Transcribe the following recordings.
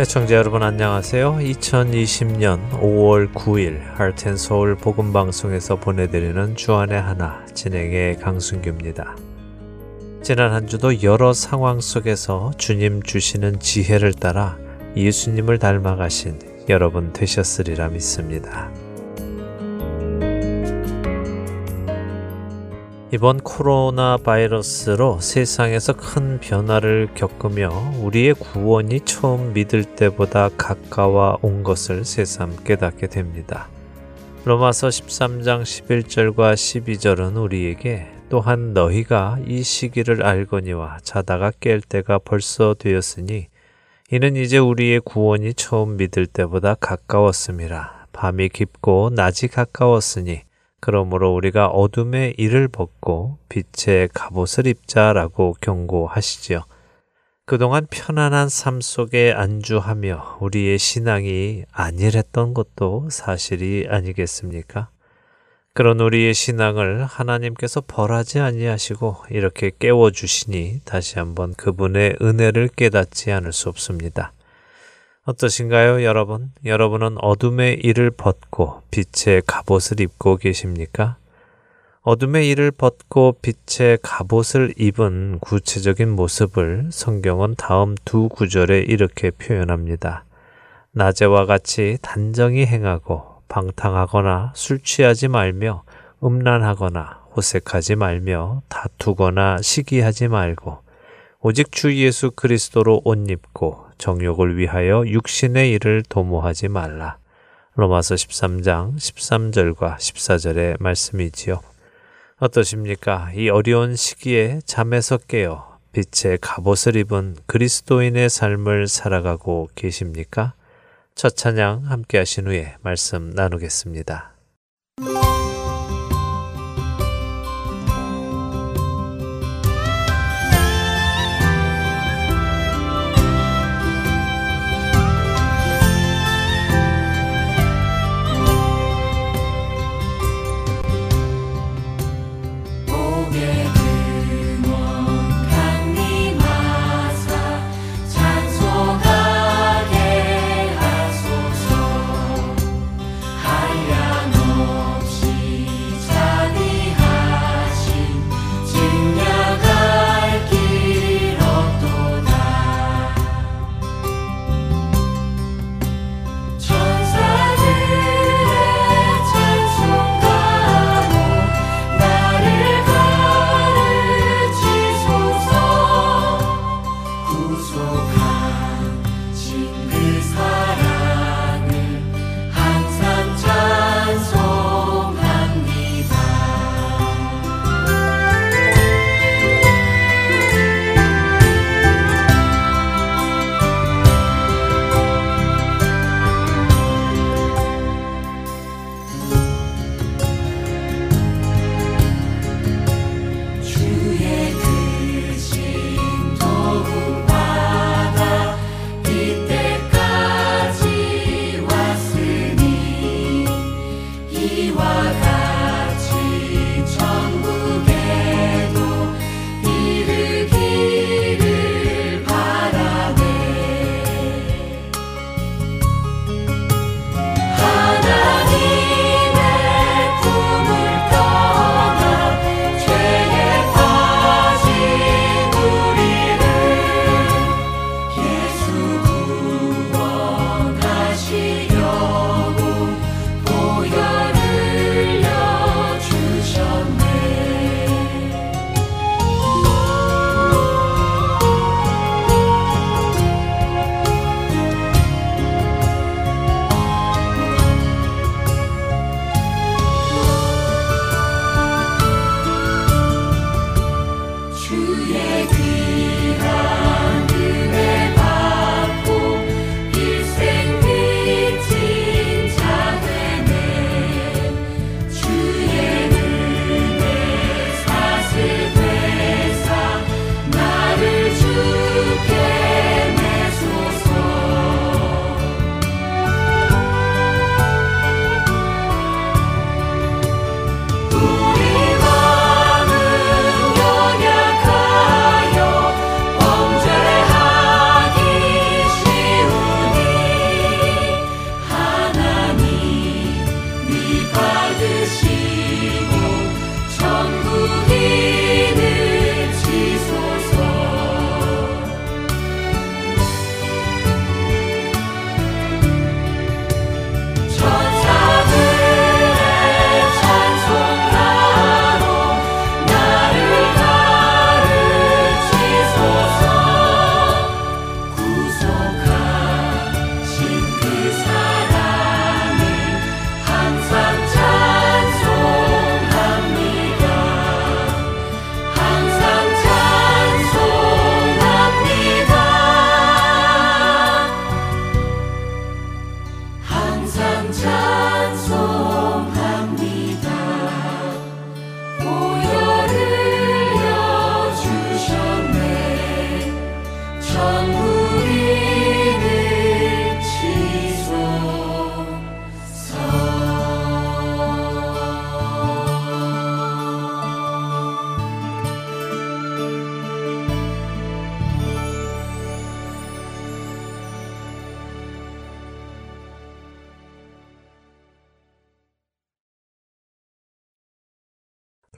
애청자 여러분 안녕하세요. 2020년 5월 9일 하트앤서울 복음방송에서 보내드리는 주안의 하나 진행의 강순규입니다. 지난 한 주도 여러 상황 속에서 주님 주시는 지혜를 따라 예수님을 닮아가신 여러분 되셨으리라 믿습니다. 이번 코로나 바이러스로 세상에서 큰 변화를 겪으며 우리의 구원이 처음 믿을 때보다 가까워 온 것을 새삼 깨닫게 됩니다. 로마서 13장 11절과 12절은 우리에게 또한 너희가 이 시기를 알거니와 자다가 깰 때가 벌써 되었으니 이는 이제 우리의 구원이 처음 믿을 때보다 가까웠음이라 밤이 깊고 낮이 가까웠으니 그러므로 우리가 어둠의 일을 벗고 빛의 갑옷을 입자라고 경고하시지요. 그동안 편안한 삶 속에 안주하며 우리의 신앙이 안일했던 것도 사실이 아니겠습니까? 그런 우리의 신앙을 하나님께서 벌하지 아니하시고 이렇게 깨워 주시니 다시 한번 그분의 은혜를 깨닫지 않을 수 없습니다. 어떠신가요, 여러분? 여러분은 어둠의 일을 벗고 빛의 갑옷을 입고 계십니까? 어둠의 일을 벗고 빛의 갑옷을 입은 구체적인 모습을 성경은 다음 두 구절에 이렇게 표현합니다. 낮에와 같이 단정히 행하고 방탕하거나 술 취하지 말며 음란하거나 호색하지 말며 다투거나 시기하지 말고 오직 주 예수 그리스도로 옷 입고 정욕을 위하여 육신의 일을 도모하지 말라. 로마서 13장 13절과 14절의 말씀이지요. 어떠십니까? 이 어려운 시기에 잠에서 깨어 빛의 갑옷을 입은 그리스도인의 삶을 살아가고 계십니까? 첫 찬양 함께 하신 후에 말씀 나누겠습니다.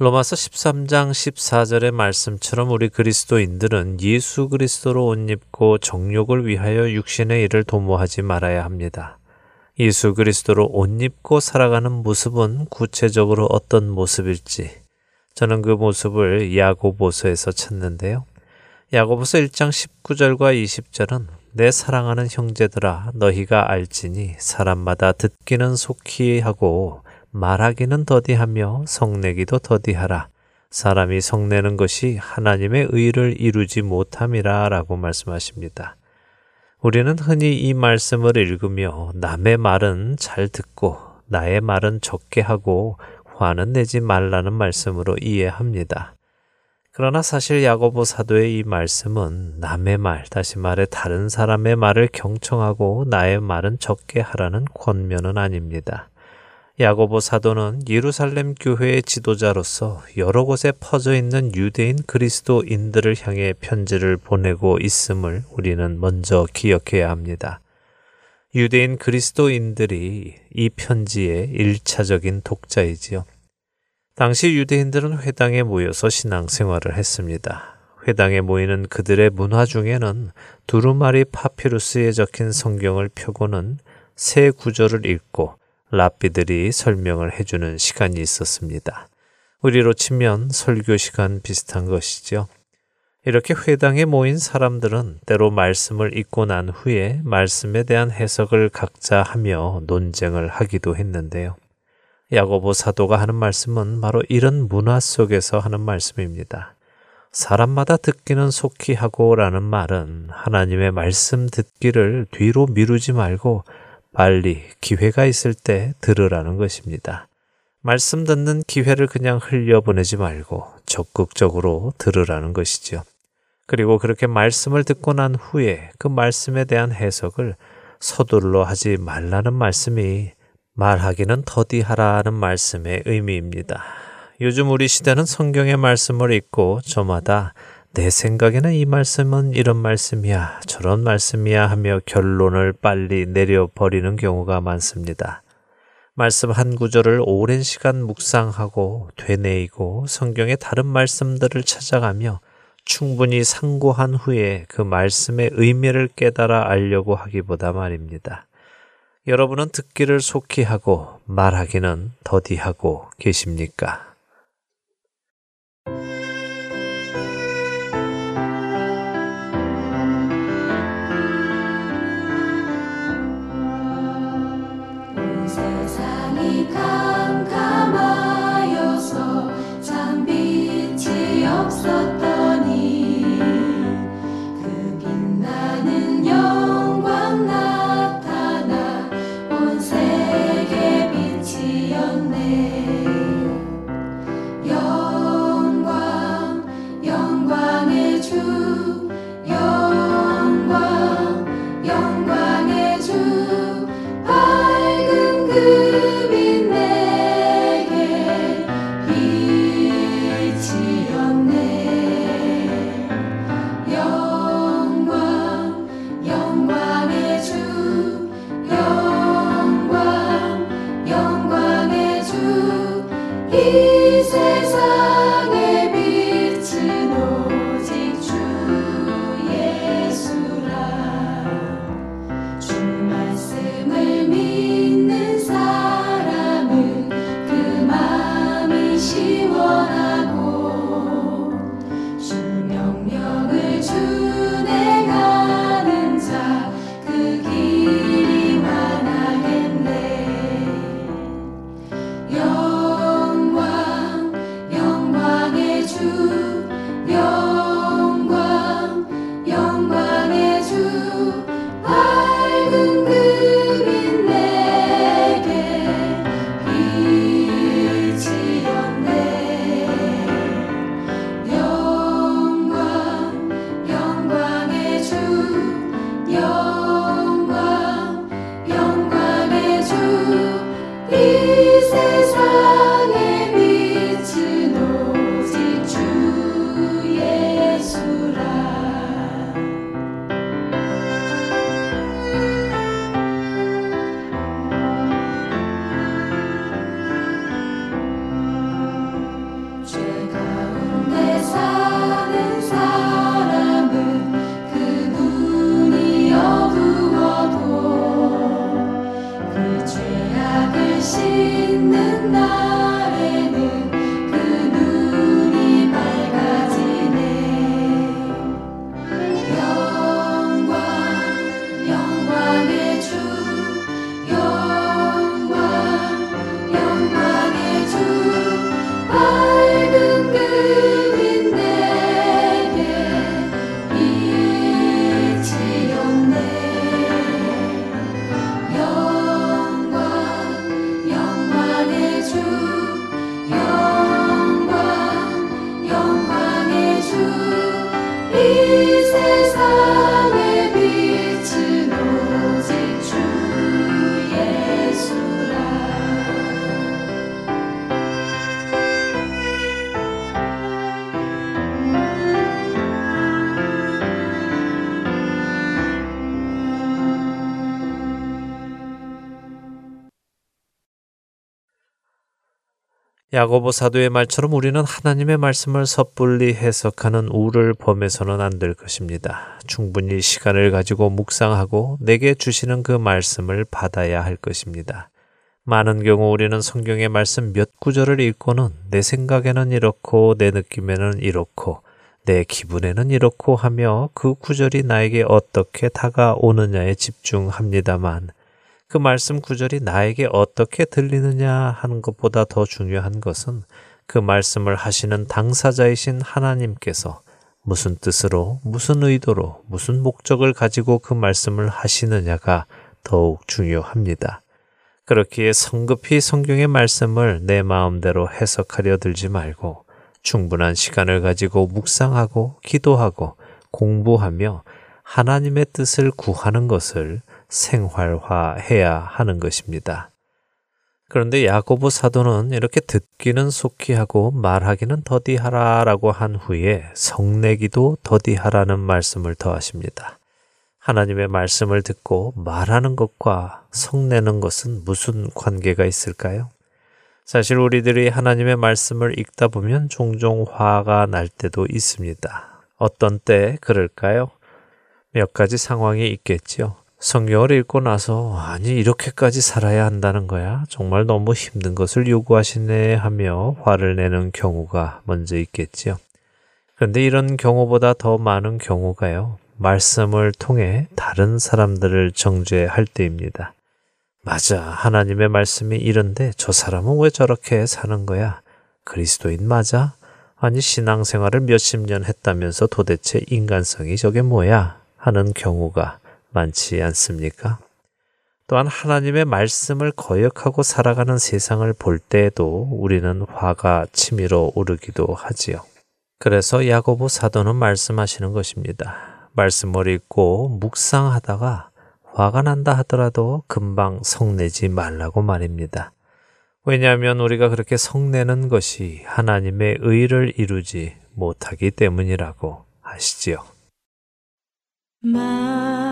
로마서 13장 14절의 말씀처럼 우리 그리스도인들은 예수 그리스도로 옷 입고 정욕을 위하여 육신의 일을 도모하지 말아야 합니다. 예수 그리스도로 옷 입고 살아가는 모습은 구체적으로 어떤 모습일지 저는 그 모습을 야고보서에서 찾는데요. 야고보서 1장 19절과 20절은 내 사랑하는 형제들아 너희가 알지니 사람마다 듣기는 속히 하고 말하기는 더디하며 성내기도 더디하라. 사람이 성내는 것이 하나님의 의를 이루지 못함이라 라고 말씀하십니다. 우리는 흔히 이 말씀을 읽으며 남의 말은 잘 듣고 나의 말은 적게 하고 화는 내지 말라는 말씀으로 이해합니다. 그러나 사실 야고보 사도의 이 말씀은 남의 말, 다시 말해 다른 사람의 말을 경청하고 나의 말은 적게 하라는 권면은 아닙니다. 야고보 사도는 예루살렘 교회의 지도자로서 여러 곳에 퍼져 있는 유대인 그리스도인들을 향해 편지를 보내고 있음을 우리는 먼저 기억해야 합니다. 유대인 그리스도인들이 이 편지의 일차적인 독자이지요. 당시 유대인들은 회당에 모여서 신앙생활을 했습니다. 회당에 모이는 그들의 문화 중에는 두루마리 파피루스에 적힌 성경을 펴고는 새 구절을 읽고 랍비들이 설명을 해주는 시간이 있었습니다. 우리로 치면 설교 시간 비슷한 것이죠. 이렇게 회당에 모인 사람들은 때로 말씀을 읽고 난 후에 말씀에 대한 해석을 각자 하며 논쟁을 하기도 했는데요. 야고보 사도가 하는 말씀은 바로 이런 문화 속에서 하는 말씀입니다. 사람마다 듣기는 속히 하고라는 말은 하나님의 말씀 듣기를 뒤로 미루지 말고 빨리 기회가 있을 때 들으라는 것입니다. 말씀 듣는 기회를 그냥 흘려보내지 말고 적극적으로 들으라는 것이죠. 그리고 그렇게 말씀을 듣고 난 후에 그 말씀에 대한 해석을 서둘러 하지 말라는 말씀이 말하기는 더디하라는 말씀의 의미입니다. 요즘 우리 시대는 성경의 말씀을 읽고 저마다 내 생각에는 이 말씀은 이런 말씀이야, 저런 말씀이야 하며 결론을 빨리 내려버리는 경우가 많습니다. 말씀 한 구절을 오랜 시간 묵상하고 되뇌이고 성경의 다른 말씀들을 찾아가며 충분히 상고한 후에 그 말씀의 의미를 깨달아 알려고 하기보다 말입니다. 여러분은 듣기를 속히 하고 말하기는 더디하고 계십니까? 야고보 사도의 말처럼 우리는 하나님의 말씀을 섣불리 해석하는 우를 범해서는 안 될 것입니다. 충분히 시간을 가지고 묵상하고 내게 주시는 그 말씀을 받아야 할 것입니다. 많은 경우 우리는 성경의 말씀 몇 구절을 읽고는 내 생각에는 이렇고 내 느낌에는 이렇고 내 기분에는 이렇고 하며 그 구절이 나에게 어떻게 다가오느냐에 집중합니다만 그 말씀 구절이 나에게 어떻게 들리느냐 하는 것보다 더 중요한 것은 그 말씀을 하시는 당사자이신 하나님께서 무슨 뜻으로, 무슨 의도로, 무슨 목적을 가지고 그 말씀을 하시느냐가 더욱 중요합니다. 그렇기에 성급히 성경의 말씀을 내 마음대로 해석하려 들지 말고 충분한 시간을 가지고 묵상하고 기도하고 공부하며 하나님의 뜻을 구하는 것을 생활화해야 하는 것입니다. 그런데 야고보 사도는 이렇게 듣기는 속히 하고 말하기는 더디하라라고 한 후에 성내기도 더디하라는 말씀을 더하십니다. 하나님의 말씀을 듣고 말하는 것과 성내는 것은 무슨 관계가 있을까요? 사실 우리들이 하나님의 말씀을 읽다 보면 종종 화가 날 때도 있습니다. 어떤 때 그럴까요? 몇 가지 상황이 있겠죠. 성경을 읽고 나서 아니 이렇게까지 살아야 한다는 거야. 정말 너무 힘든 것을 요구하시네 하며 화를 내는 경우가 먼저 있겠지요. 그런데 이런 경우보다 더 많은 경우가요. 말씀을 통해 다른 사람들을 정죄할 때입니다. 맞아. 하나님의 말씀이 이런데 저 사람은 왜 저렇게 사는 거야? 그리스도인 맞아? 아니 신앙생활을 몇십 년 했다면서 도대체 인간성이 저게 뭐야? 하는 경우가 많지 않습니까? 또한 하나님의 말씀을 거역하고 살아가는 세상을 볼 때에도 우리는 화가 치밀어 오르기도 하지요. 그래서 야고보 사도는 말씀하시는 것입니다. 말씀을 읽고 묵상하다가 화가 난다 하더라도 금방 성내지 말라고 말입니다. 왜냐하면 우리가 그렇게 성내는 것이 하나님의 의를 이루지 못하기 때문이라고 하시지요. 만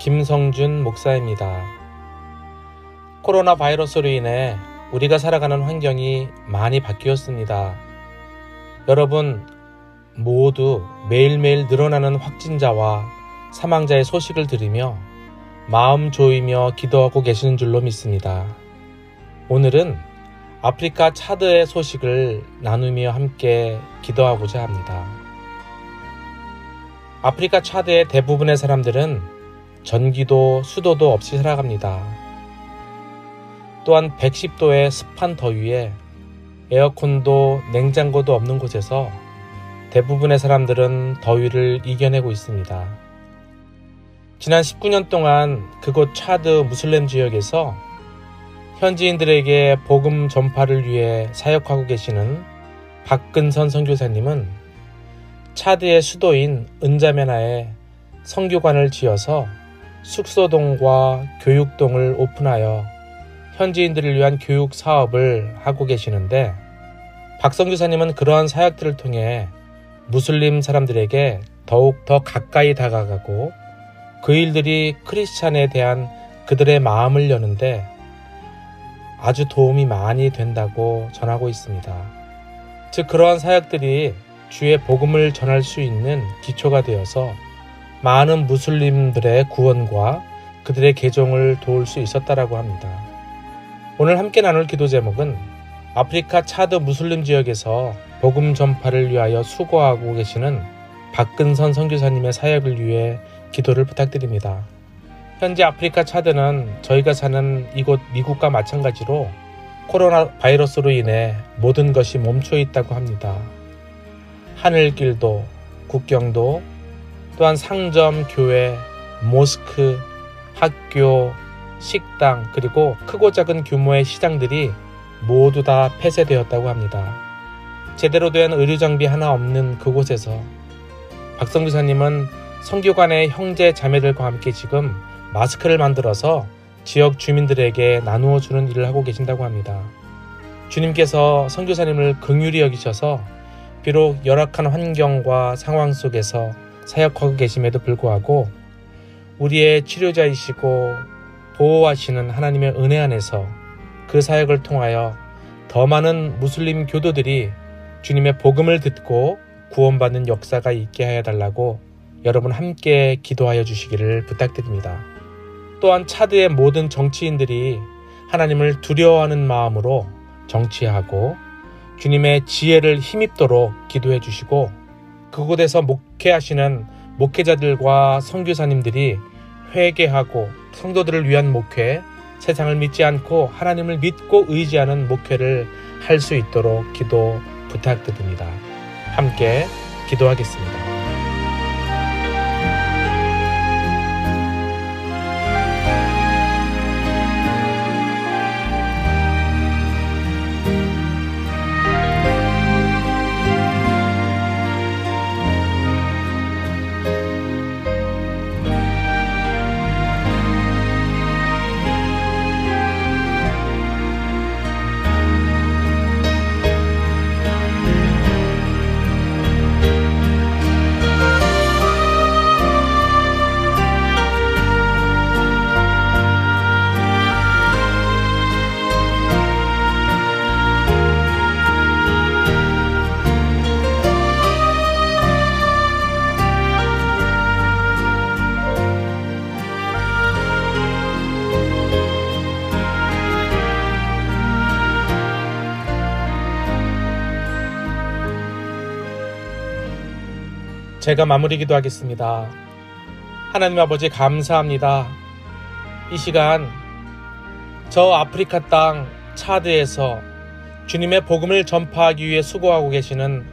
김성준 목사입니다. 코로나 바이러스로 인해 우리가 살아가는 환경이 많이 바뀌었습니다. 여러분 모두 매일매일 늘어나는 확진자와 사망자의 소식을 들으며 마음 조이며 기도하고 계시는 줄로 믿습니다. 오늘은 아프리카 차드의 소식을 나누며 함께 기도하고자 합니다. 아프리카 차드의 대부분의 사람들은 전기도 수도도 없이 살아갑니다. 또한 110도의 습한 더위에 에어컨도 냉장고도 없는 곳에서 대부분의 사람들은 더위를 이겨내고 있습니다. 지난 19년 동안 그곳 차드 무슬림 지역에서 현지인들에게 복음 전파를 위해 사역하고 계시는 박근선 선교사님은 차드의 수도인 은자메나에 성교관을 지어서 숙소동과 교육동을 오픈하여 현지인들을 위한 교육 사업을 하고 계시는데 박성규사님은 그러한 사역들을 통해 무슬림 사람들에게 더욱 더 가까이 다가가고 그 일들이 크리스찬에 대한 그들의 마음을 여는데 아주 도움이 많이 된다고 전하고 있습니다. 즉 그러한 사역들이 주의 복음을 전할 수 있는 기초가 되어서 많은 무슬림들의 구원과 그들의 개종을 도울 수 있었다라고 합니다. 오늘 함께 나눌 기도 제목은 아프리카 차드 무슬림 지역에서 복음 전파를 위하여 수고하고 계시는 박근선 선교사님의 사역을 위해 기도를 부탁드립니다. 현재 아프리카 차드는 저희가 사는 이곳 미국과 마찬가지로 코로나 바이러스로 인해 모든 것이 멈춰 있다고 합니다. 하늘길도 국경도 또한 상점, 교회, 모스크, 학교, 식당, 그리고 크고 작은 규모의 시장들이 모두 다 폐쇄되었다고 합니다. 제대로 된 의료 장비 하나 없는 그곳에서 박성 기사님은 성교관의 형제 자매들과 함께 지금 마스크를 만들어서 지역 주민들에게 나누어 주는 일을 하고 계신다고 합니다. 주님께서 선교사님을 긍휼히 여기셔서 비록 열악한 환경과 상황 속에서 사역하고 계심에도 불구하고 우리의 치료자이시고 보호하시는 하나님의 은혜 안에서 그 사역을 통하여 더 많은 무슬림 교도들이 주님의 복음을 듣고 구원받는 역사가 있게 하여 달라고 여러분 함께 기도하여 주시기를 부탁드립니다. 또한 차드의 모든 정치인들이 하나님을 두려워하는 마음으로 정치하고 주님의 지혜를 힘입도록 기도해 주시고 그곳에서 목회하시는 목회자들과 선교사님들이 회개하고 성도들을 위한 목회, 세상을 믿지 않고 하나님을 믿고 의지하는 목회를 할 수 있도록 기도 부탁드립니다. 함께 기도하겠습니다. 제가 마무리 기도하겠습니다. 하나님 아버지 감사합니다. 이 시간 저 아프리카 땅 차드에서 주님의 복음을 전파하기 위해 수고하고 계시는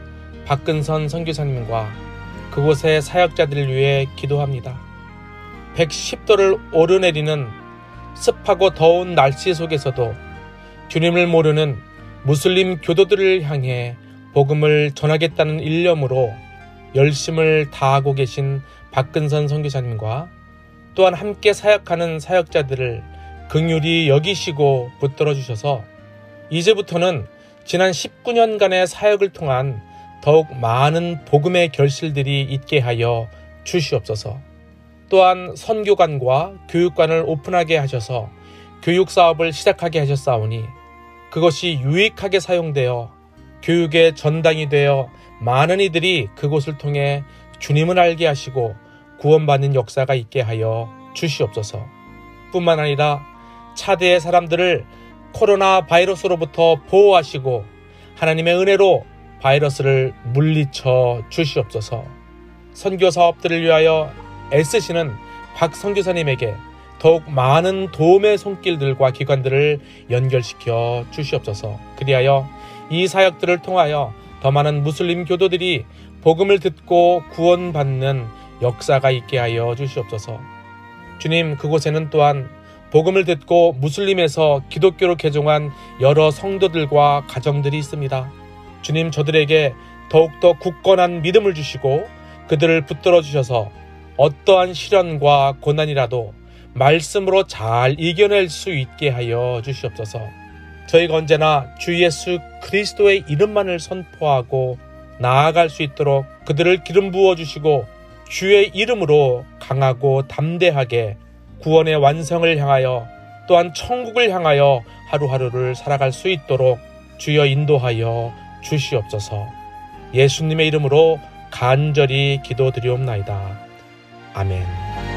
박근선 선교사님과 그곳의 사역자들을 위해 기도합니다. 110도를 오르내리는 습하고 더운 날씨 속에서도 주님을 모르는 무슬림 교도들을 향해 복음을 전하겠다는 일념으로 열심을 다하고 계신 박근선 선교사님과 또한 함께 사역하는 사역자들을 긍휼히 여기시고 붙들어 주셔서 이제부터는 지난 19년간의 사역을 통한 더욱 많은 복음의 결실들이 있게 하여 주시옵소서. 또한 선교관과 교육관을 오픈하게 하셔서 교육 사업을 시작하게 하셨사오니 그것이 유익하게 사용되어 교육의 전당이 되어 많은 이들이 그곳을 통해 주님을 알게 하시고 구원받는 역사가 있게 하여 주시옵소서. 뿐만 아니라 차대의 사람들을 코로나 바이러스로부터 보호하시고 하나님의 은혜로 바이러스를 물리쳐 주시옵소서. 선교 사업들을 위하여 애쓰시는 박 선교사님에게 더욱 많은 도움의 손길들과 기관들을 연결시켜 주시옵소서. 그리하여 이 사역들을 통하여 더 많은 무슬림 교도들이 복음을 듣고 구원받는 역사가 있게 하여 주시옵소서. 주님, 그곳에는 또한 복음을 듣고 무슬림에서 기독교로 개종한 여러 성도들과 가정들이 있습니다. 주님, 저들에게 더욱더 굳건한 믿음을 주시고 그들을 붙들어 주셔서 어떠한 시련과 고난이라도 말씀으로 잘 이겨낼 수 있게 하여 주시옵소서. 저희가 언제나 주 예수 그리스도의 이름만을 선포하고 나아갈 수 있도록 그들을 기름 부어 주시고 주의 이름으로 강하고 담대하게 구원의 완성을 향하여 또한 천국을 향하여 하루하루를 살아갈 수 있도록 주여 인도하여 주시옵소서. 예수님의 이름으로 간절히 기도드리옵나이다. 아멘.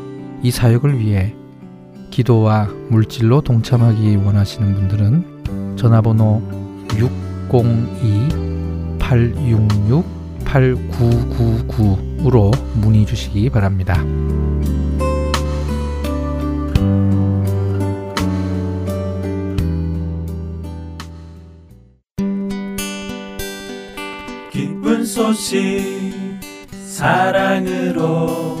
이 사역을 위해 기도와 물질로 동참하기 원하시는 분들은 전화번호 602-866-8999으로 문의 주시기 바랍니다. 기쁜 소식 사랑으로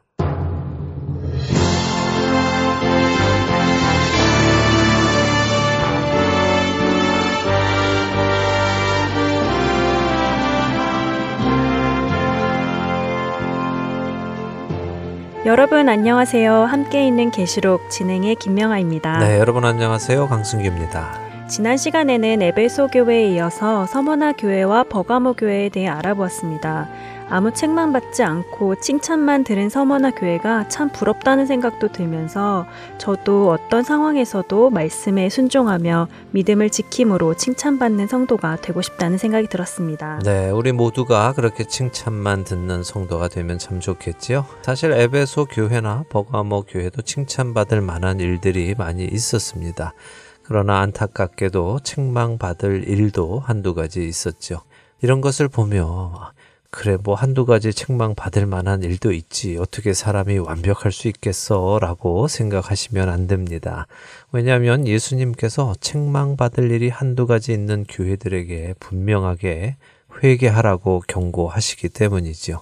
여러분 안녕하세요. 함께 있는 계시록 진행의 김명아입니다. 네, 여러분 안녕하세요. 강승규입니다. 지난 시간에는 에베소 교회에 이어서 서머나 교회와 버가모 교회에 대해 알아보았습니다. 아무 책만 받지 않고 칭찬만 들은 서머나 교회가 참 부럽다는 생각도 들면서 저도 어떤 상황에서도 말씀에 순종하며 믿음을 지킴으로 칭찬받는 성도가 되고 싶다는 생각이 들었습니다. 네, 우리 모두가 그렇게 칭찬만 듣는 성도가 되면 참 좋겠지요. 사실 에베소 교회나 버가모 교회도 칭찬받을 만한 일들이 많이 있었습니다. 그러나 안타깝게도 책망받을 일도 한두 가지 있었죠. 이런 것을 보며 그래 뭐 한두 가지 책망 받을 만한 일도 있지 어떻게 사람이 완벽할 수 있겠어 라고 생각하시면 안 됩니다. 왜냐하면 예수님께서 책망 받을 일이 한두 가지 있는 교회들에게 분명하게 회개하라고 경고하시기 때문이지요.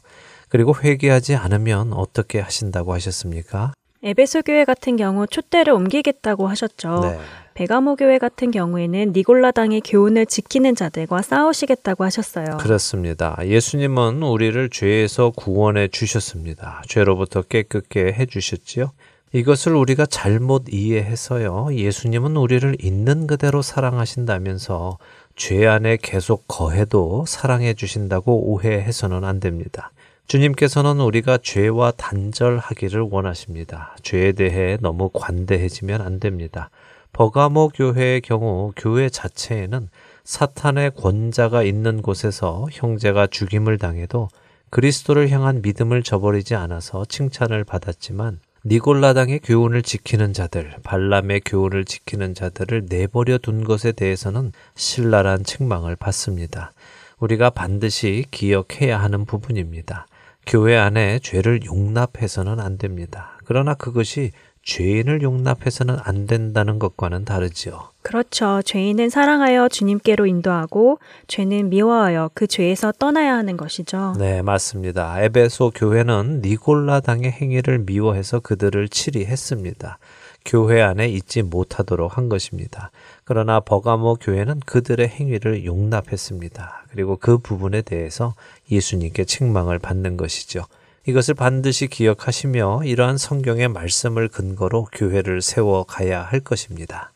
그리고 회개하지 않으면 어떻게 하신다고 하셨습니까? 에베소 교회 같은 경우 촛대를 옮기겠다고 하셨죠. 네. 베가모 교회 같은 경우에는 니골라당의 교훈을 지키는 자들과 싸우시겠다고 하셨어요. 그렇습니다. 예수님은 우리를 죄에서 구원해 주셨습니다. 죄로부터 깨끗게 해 주셨지요. 이것을 우리가 잘못 이해해서요. 예수님은 우리를 있는 그대로 사랑하신다면서 죄 안에 계속 거해도 사랑해 주신다고 오해해서는 안 됩니다. 주님께서는 우리가 죄와 단절하기를 원하십니다. 죄에 대해 너무 관대해지면 안 됩니다. 버가모 교회의 경우 교회 자체에는 사탄의 권자가 있는 곳에서 형제가 죽임을 당해도 그리스도를 향한 믿음을 저버리지 않아서 칭찬을 받았지만 니골라당의 교훈을 지키는 자들, 발람의 교훈을 지키는 자들을 내버려 둔 것에 대해서는 신랄한 책망을 받습니다. 우리가 반드시 기억해야 하는 부분입니다. 교회 안에 죄를 용납해서는 안 됩니다. 그러나 그것이 죄인을 용납해서는 안 된다는 것과는 다르지요. 그렇죠. 죄인은 사랑하여 주님께로 인도하고 죄는 미워하여 그 죄에서 떠나야 하는 것이죠. 네, 맞습니다. 에베소 교회는 니골라당의 행위를 미워해서 그들을 치리했습니다. 교회 안에 있지 못하도록 한 것입니다. 그러나 버가모 교회는 그들의 행위를 용납했습니다. 그리고 그 부분에 대해서 예수님께 책망을 받는 것이죠. 이것을 반드시 기억하시며 이러한 성경의 말씀을 근거로 교회를 세워 가야 할 것입니다.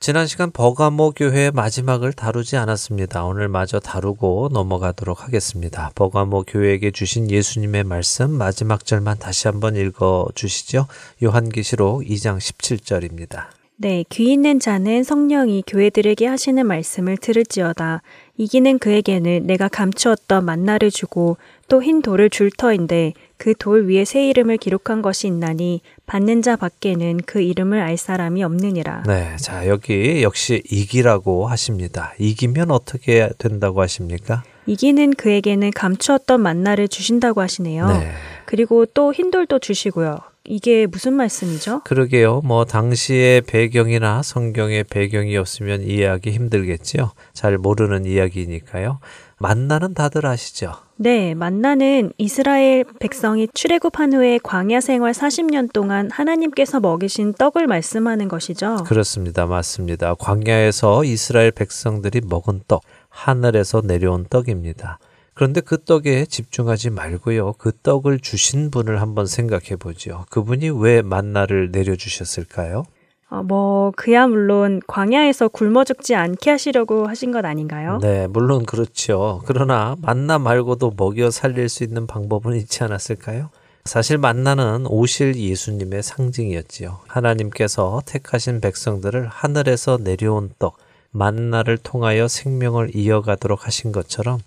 지난 시간 버가모 교회의 마지막을 다루지 않았습니다. 오늘 마저 다루고 넘어가도록 하겠습니다. 버가모 교회에게 주신 예수님의 말씀 마지막 절만 다시 한번 읽어 주시죠. 요한계시록 2장 17절입니다. 네, 귀 있는 자는 성령이 교회들에게 하시는 말씀을 들을지어다. 이기는 그에게는 내가 감추었던 만나를 주고 또 흰 돌을 줄 터인데 그 돌 위에 새 이름을 기록한 것이 있나니 받는 자 밖에는 그 이름을 알 사람이 없느니라. 네, 자 여기 역시 이기라고 하십니다. 이기면 어떻게 된다고 하십니까? 이기는 그에게는 감추었던 만나를 주신다고 하시네요. 네. 그리고 또 흰 돌도 주시고요. 이게 무슨 말씀이죠? 그러게요. 뭐 당시의 배경이나 성경의 배경이 없으면 이해하기 힘들겠지요. 잘 모르는 이야기니까요. 만나는 다들 아시죠? 네, 만나는 이스라엘 백성이 출애굽한 후에 광야 생활 40년 동안 하나님께서 먹이신 떡을 말씀하는 것이죠. 그렇습니다. 맞습니다. 광야에서 이스라엘 백성들이 먹은 떡, 하늘에서 내려온 떡입니다. 그런데 그 떡에 집중하지 말고요. 그 떡을 주신 분을 한번 생각해 보죠. 그분이 왜 만나를 내려주셨을까요? 어, 뭐 그야 물론 광야에서 굶어 죽지 않게 하시려고 하신 것 아닌가요? 네, 물론 그렇죠. 그러나 만나 말고도 먹여 살릴 수 있는 방법은 있지 않았을까요? 사실 만나는 오실 예수님의 상징이었지요. 하나님께서 택하신 백성들을 하늘에서 내려온 떡, 만나를 통하여 생명을 이어가도록 하신 것처럼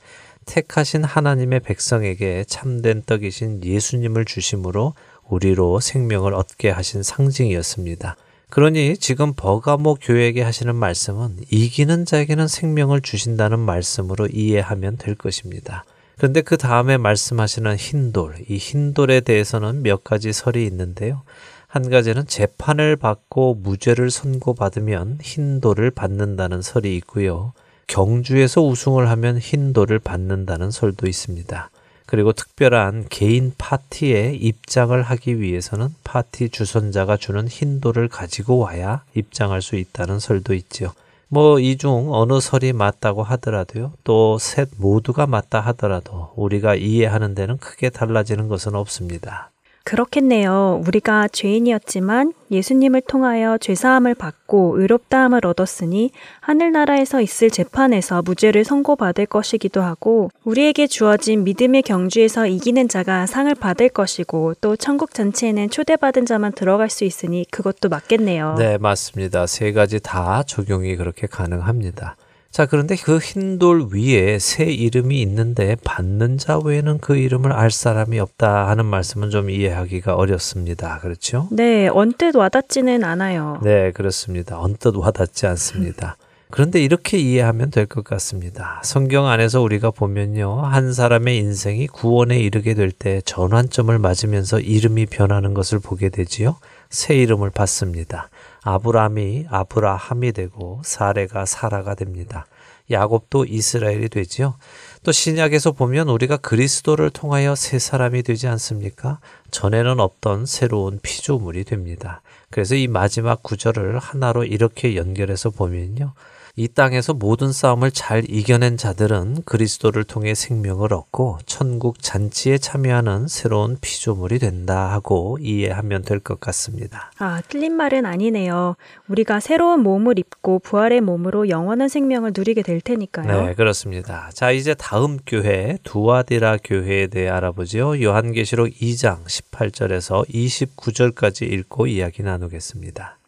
택하신 하나님의 백성에게 참된 떡이신 예수님을 주심으로 우리로 생명을 얻게 하신 상징이었습니다. 그러니 지금 버가모 교회에게 하시는 말씀은 이기는 자에게는 생명을 주신다는 말씀으로 이해하면 될 것입니다. 그런데 그 다음에 말씀하시는 흰돌, 이 흰돌에 대해서는 몇 가지 설이 있는데요. 한 가지는 재판을 받고 무죄를 선고받으면 흰돌을 받는다는 설이 있고요. 경주에서 우승을 하면 흰돌을 받는다는 설도 있습니다. 그리고 특별한 개인 파티에 입장을 하기 위해서는 파티 주선자가 주는 흰돌을 가지고 와야 입장할 수 있다는 설도 있지요. 뭐 이 중 어느 설이 맞다고 하더라도요. 또 셋 모두가 맞다 하더라도 우리가 이해하는 데는 크게 달라지는 것은 없습니다. 그렇겠네요. 우리가 죄인이었지만 예수님을 통하여 죄사함을 받고 의롭다함을 얻었으니 하늘나라에서 있을 재판에서 무죄를 선고받을 것이기도 하고 우리에게 주어진 믿음의 경주에서 이기는 자가 상을 받을 것이고 또 천국 전체에는 초대받은 자만 들어갈 수 있으니 그것도 맞겠네요. 네, 맞습니다. 세 가지 다 적용이 그렇게 가능합니다. 자, 그런데 그 흰 돌 위에 새 이름이 있는데 받는 자 외에는 그 이름을 알 사람이 없다 하는 말씀은 좀 이해하기가 어렵습니다. 그렇죠? 네, 언뜻 와닿지는 않아요. 네, 그렇습니다. 언뜻 와닿지 않습니다. 그런데 이렇게 이해하면 될 것 같습니다. 성경 안에서 우리가 보면요. 한 사람의 인생이 구원에 이르게 될 때 전환점을 맞으면서 이름이 변하는 것을 보게 되지요. 새 이름을 받습니다. 아브라함이 아브라함이 되고 사레가 사라가 됩니다. 야곱도 이스라엘이 되지요. 또 신약에서 보면 우리가 그리스도를 통하여 새 사람이 되지 않습니까? 전에는 없던 새로운 피조물이 됩니다. 그래서 이 마지막 구절을 하나로 이렇게 연결해서 보면요. 이 땅에서 모든 싸움을 잘 이겨낸 자들은 그리스도를 통해 생명을 얻고 천국 잔치에 참여하는 새로운 피조물이 된다 하고 이해하면 될 것 같습니다. 아, 틀린 말은 아니네요. 우리가 새로운 몸을 입고 부활의 몸으로 영원한 생명을 누리게 될 테니까요. 네, 그렇습니다. 자, 이제 다음 교회 두아디라 교회에 대해 알아보죠. 요한계시록 2장 18절에서 29절까지 읽고 이야기 나누겠습니다.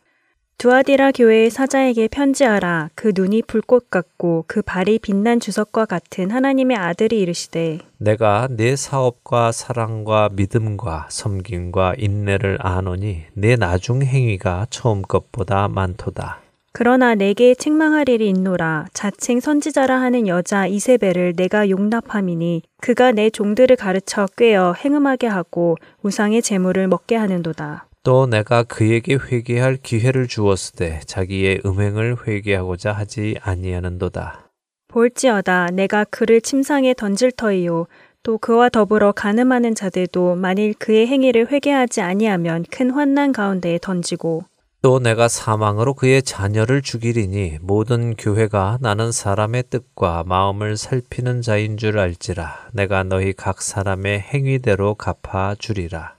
두아디라 교회의 사자에게 편지하라. 그 눈이 불꽃 같고 그 발이 빛난 주석과 같은 하나님의 아들이 이르시되 내가 내 사업과 사랑과 믿음과 섬김과 인내를 아노니 내 나중 행위가 처음 것보다 많도다. 그러나 내게 책망할 일이 있노라. 자칭 선지자라 하는 여자 이세벨을 내가 용납함이니 그가 내 종들을 가르쳐 꿰어 행음하게 하고 우상의 재물을 먹게 하는도다. 또 내가 그에게 회개할 기회를 주었으되 자기의 음행을 회개하고자 하지 아니하는도다. 볼지어다 내가 그를 침상에 던질 터이요 또 그와 더불어 가늠하는 자들도 만일 그의 행위를 회개하지 아니하면 큰 환난 가운데에 던지고 또 내가 사망으로 그의 자녀를 죽이리니 모든 교회가 나는 사람의 뜻과 마음을 살피는 자인 줄 알지라 내가 너희 각 사람의 행위대로 갚아 주리라.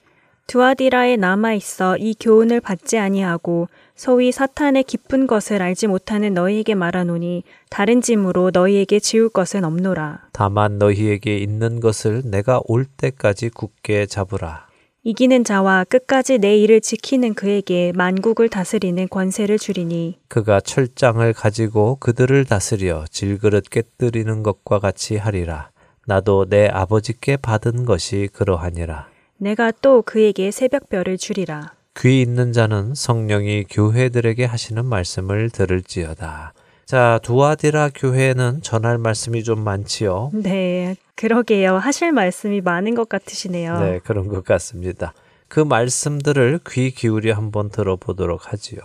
두아디라에 남아 있어 이 교훈을 받지 아니하고 소위 사탄의 깊은 것을 알지 못하는 너희에게 말하노니 다른 짐으로 너희에게 지울 것은 없노라. 다만 너희에게 있는 것을 내가 올 때까지 굳게 잡으라. 이기는 자와 끝까지 내 일을 지키는 그에게 만국을 다스리는 권세를 주리니 그가 철장을 가지고 그들을 다스려 질그릇 깨뜨리는 것과 같이 하리라. 나도 내 아버지께 받은 것이 그러하니라. 내가 또 그에게 새벽별을 주리라. 귀 있는 자는 성령이 교회들에게 하시는 말씀을 들을지어다. 자, 두아디라 교회는 전할 말씀이 좀 많지요. 네, 그러게요. 하실 말씀이 많은 것 같으시네요. 네, 그런 것 같습니다. 그 말씀들을 귀 기울여 한번 들어보도록 하지요.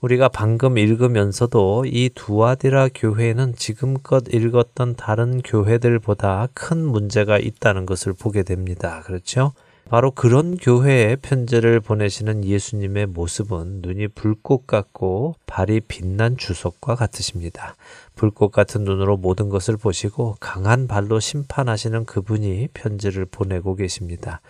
우리가 방금 읽으면서도 이 두아디라 교회는 지금껏 읽었던 다른 교회들보다 큰 문제가 있다는 것을 보게 됩니다. 그렇죠? 바로 그런 교회에 편지를 보내시는 예수님의 모습은 눈이 불꽃 같고 발이 빛난 주석과 같으십니다. 불꽃 같은 눈으로 모든 것을 보시고 강한 발로 심판하시는 그분이 편지를 보내고 계십니다.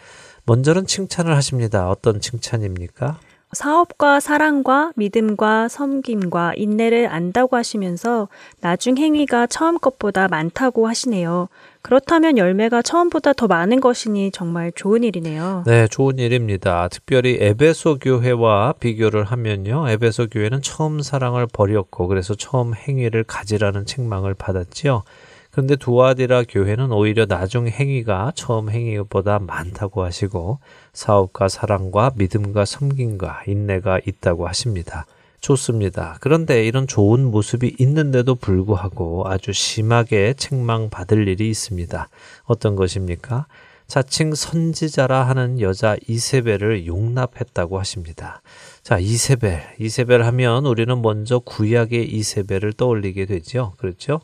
먼저는 칭찬을 하십니다. 어떤 칭찬입니까? 사업과 사랑과 믿음과 섬김과 인내를 안다고 하시면서 나중 행위가 처음 것보다 많다고 하시네요. 그렇다면 열매가 처음보다 더 많은 것이니 정말 좋은 일이네요. 네, 좋은 일입니다. 특별히 에베소 교회와 비교를 하면요. 에베소 교회는 처음 사랑을 버렸고 그래서 처음 행위를 가지라는 책망을 받았지요. 그런데 두아디라 교회는 오히려 나중 행위가 처음 행위보다 많다고 하시고 사업과 사랑과 믿음과 섬김과 인내가 있다고 하십니다. 좋습니다. 그런데 이런 좋은 모습이 있는데도 불구하고 아주 심하게 책망받을 일이 있습니다. 어떤 것입니까? 자칭 선지자라 하는 여자 이세벨을 용납했다고 하십니다. 자, 이세벨. 이세벨 하면 우리는 먼저 구약의 이세벨을 떠올리게 되죠. 그렇죠?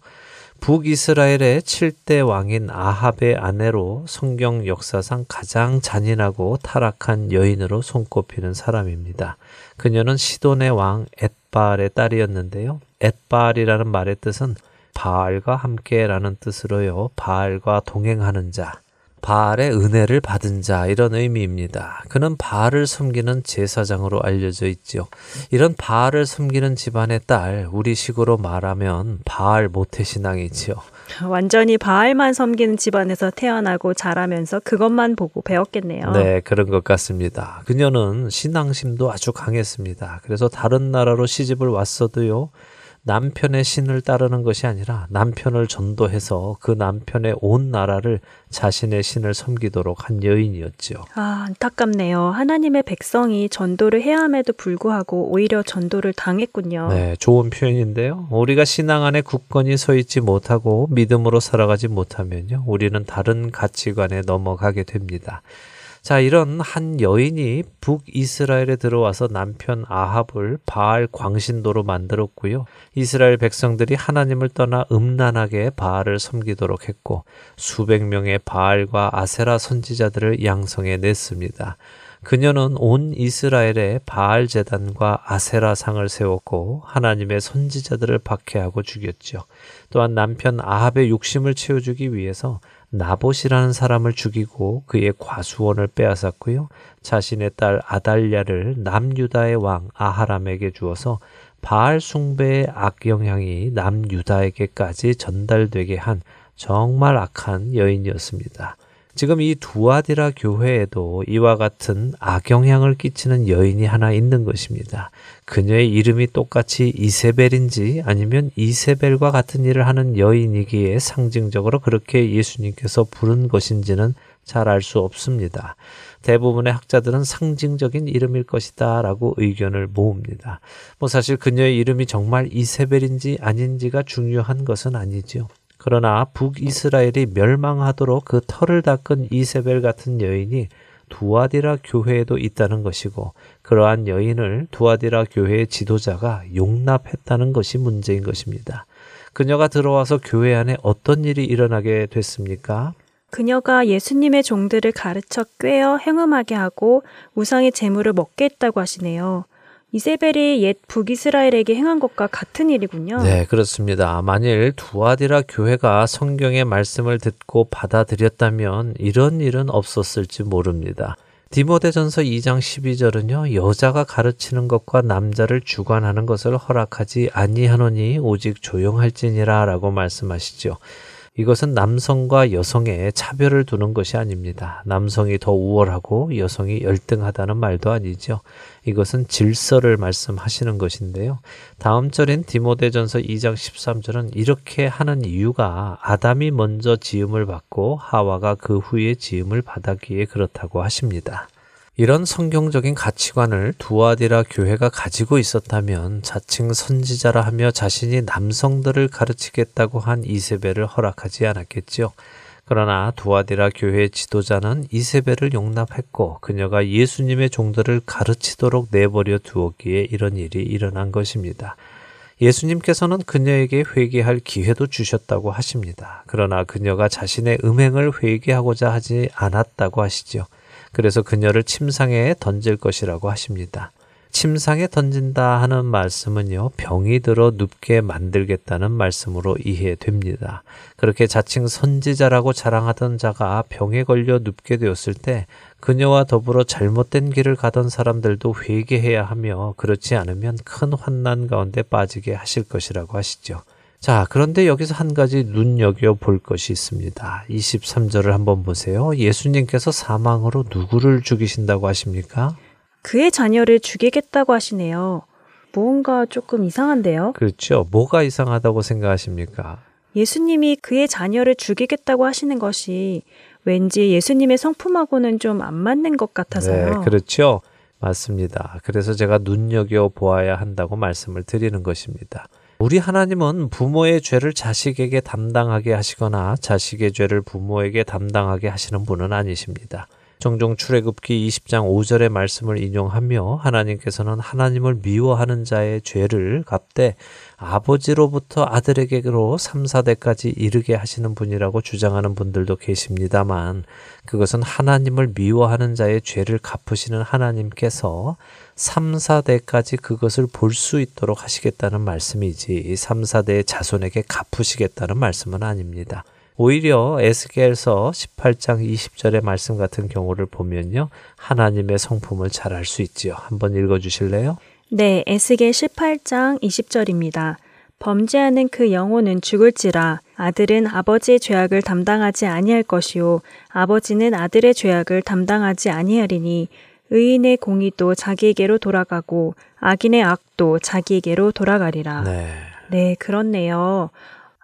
북이스라엘의 7대 왕인 아합의 아내로 성경 역사상 가장 잔인하고 타락한 여인으로 손꼽히는 사람입니다. 그녀는 시돈의 왕 엣바알의 딸이었는데요. 엣바알이라는 말의 뜻은 바알과 함께라는 뜻으로요. 바알과 동행하는 자, 바알의 은혜를 받은 자 이런 의미입니다. 그는 바알을 섬기는 제사장으로 알려져 있지요. 이런 바알을 섬기는 집안의 딸, 우리식으로 말하면 바알 모태 신앙이지요. 완전히 바알만 섬기는 집안에서 태어나고 자라면서 그것만 보고 배웠겠네요. 네, 그런 것 같습니다. 그녀는 신앙심도 아주 강했습니다. 그래서 다른 나라로 시집을 왔어도요. 남편의 신을 따르는 것이 아니라 남편을 전도해서 그 남편의 온 나라를 자신의 신을 섬기도록 한 여인이었지요. 아, 안타깝네요. 하나님의 백성이 전도를 해야 함에도 불구하고 오히려 전도를 당했군요. 네, 좋은 표현인데요. 우리가 신앙 안에 굳건히 서 있지 못하고 믿음으로 살아가지 못하면요. 우리는 다른 가치관에 넘어가게 됩니다. 자, 이런 한 여인이 북이스라엘에 들어와서 남편 아합을 바알 광신도로 만들었고요. 이스라엘 백성들이 하나님을 떠나 음란하게 바알을 섬기도록 했고 수백 명의 바알과 아세라 선지자들을 양성해 냈습니다. 그녀는 온 이스라엘에 바알 제단과 아세라 상을 세웠고 하나님의 선지자들을 박해하고 죽였죠. 또한 남편 아합의 욕심을 채워주기 위해서 나봇이라는 사람을 죽이고 그의 과수원을 빼앗았고요. 자신의 딸 아달랴를 남유다의 왕 아하람에게 주어서 바알 숭배의 악영향이 남유다에게까지 전달되게 한 정말 악한 여인이었습니다. 지금 이 두아디라 교회에도 이와 같은 악영향을 끼치는 여인이 하나 있는 것입니다. 그녀의 이름이 똑같이 이세벨인지 아니면 이세벨과 같은 일을 하는 여인이기에 상징적으로 그렇게 예수님께서 부른 것인지는 잘 알 수 없습니다. 대부분의 학자들은 상징적인 이름일 것이다 라고 의견을 모읍니다. 뭐 사실 그녀의 이름이 정말 이세벨인지 아닌지가 중요한 것은 아니지요. 그러나 북이스라엘이 멸망하도록 그 털을 닦은 이세벨 같은 여인이 두아디라 교회에도 있다는 것이고 그러한 여인을 두아디라 교회의 지도자가 용납했다는 것이 문제인 것입니다. 그녀가 들어와서 교회 안에 어떤 일이 일어나게 됐습니까? 그녀가 예수님의 종들을 가르쳐 꿰어 행음하게 하고 우상의 재물을 먹게 했다고 하시네요. 이세벨이 옛 북이스라엘에게 행한 것과 같은 일이군요. 네, 그렇습니다. 만일 두아디라 교회가 성경의 말씀을 듣고 받아들였다면 이런 일은 없었을지 모릅니다. 디모데전서 2장 12절은요. 여자가 가르치는 것과 남자를 주관하는 것을 허락하지 아니하노니 오직 조용할지니라라고 말씀하시죠. 이것은 남성과 여성의 차별을 두는 것이 아닙니다. 남성이 더 우월하고 여성이 열등하다는 말도 아니죠. 이것은 질서를 말씀하시는 것인데요. 다음 절인 디모데전서 2장 13절은 이렇게 하는 이유가 아담이 먼저 지음을 받고 하와가 그 후에 지음을 받았기에 그렇다고 하십니다. 이런 성경적인 가치관을 두아디라 교회가 가지고 있었다면 자칭 선지자라 하며 자신이 남성들을 가르치겠다고 한 이세벨을 허락하지 않았겠지요. 그러나 두아디라 교회 지도자는 이세벨을 용납했고 그녀가 예수님의 종들을 가르치도록 내버려 두었기에 이런 일이 일어난 것입니다. 예수님께서는 그녀에게 회개할 기회도 주셨다고 하십니다. 그러나 그녀가 자신의 음행을 회개하고자 하지 않았다고 하시죠. 그래서 그녀를 침상에 던질 것이라고 하십니다. 침상에 던진다 하는 말씀은요, 병이 들어 눕게 만들겠다는 말씀으로 이해됩니다. 그렇게 자칭 선지자라고 자랑하던 자가 병에 걸려 눕게 되었을 때 그녀와 더불어 잘못된 길을 가던 사람들도 회개해야 하며 그렇지 않으면 큰 환난 가운데 빠지게 하실 것이라고 하시죠. 자, 그런데 여기서 한 가지 눈여겨 볼 것이 있습니다. 23절을 한번 보세요. 예수님께서 사망으로 누구를 죽이신다고 하십니까? 그의 자녀를 죽이겠다고 하시네요. 무언가 조금 이상한데요. 그렇죠. 뭐가 이상하다고 생각하십니까? 예수님이 그의 자녀를 죽이겠다고 하시는 것이 왠지 예수님의 성품하고는 좀 안 맞는 것 같아서요. 네, 그렇죠. 맞습니다. 그래서 제가 눈여겨 보아야 한다고 말씀을 드리는 것입니다. 우리 하나님은 부모의 죄를 자식에게 담당하게 하시거나 자식의 죄를 부모에게 담당하게 하시는 분은 아니십니다. 종종 출애굽기 20장 5절의 말씀을 인용하며 하나님께서는 하나님을 미워하는 자의 죄를 갚되 아버지로부터 아들에게로 3, 4대까지 이르게 하시는 분이라고 주장하는 분들도 계십니다만 그것은 하나님을 미워하는 자의 죄를 갚으시는 하나님께서 3, 4대까지 그것을 볼 수 있도록 하시겠다는 말씀이지 3, 4대의 자손에게 갚으시겠다는 말씀은 아닙니다. 오히려 에스겔서 18장 20절의 말씀 같은 경우를 보면요. 하나님의 성품을 잘 알 수 있지요. 한번 읽어 주실래요? 네, 에스겔 18장 20절입니다. 범죄하는 그 영혼은 죽을지라 아들은 아버지의 죄악을 담당하지 아니할 것이요 아버지는 아들의 죄악을 담당하지 아니하리니 의인의 공의도 자기에게로 돌아가고 악인의 악도 자기에게로 돌아가리라. 네. 네, 그렇네요.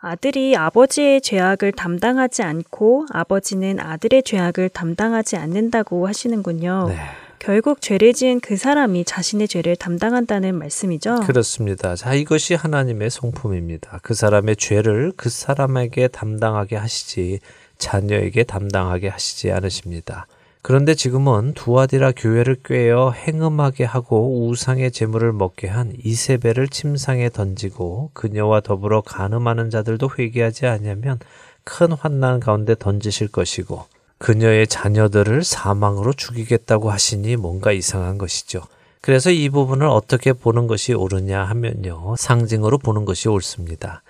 아들이 아버지의 죄악을 담당하지 않고 아버지는 아들의 죄악을 담당하지 않는다고 하시는군요. 네. 결국 죄를 지은 그 사람이 자신의 죄를 담당한다는 말씀이죠. 그렇습니다. 자, 이것이 하나님의 성품입니다. 그 사람의 죄를 그 사람에게 담당하게 하시지 자녀에게 담당하게 하시지 않으십니다. 그런데 지금은 두아디라 교회를 꿰어 행음하게 하고 우상의 재물을 먹게 한 이세벨을 침상에 던지고 그녀와 더불어 간음하는 자들도 회개하지 아니하면 큰 환난 가운데 던지실 것이고 그녀의 자녀들을 사망으로 죽이겠다고 하시니 뭔가 이상한 것이죠. 그래서 이 부분을 어떻게 보는 것이 옳으냐 하면요. 상징으로 보는 것이 옳습니다.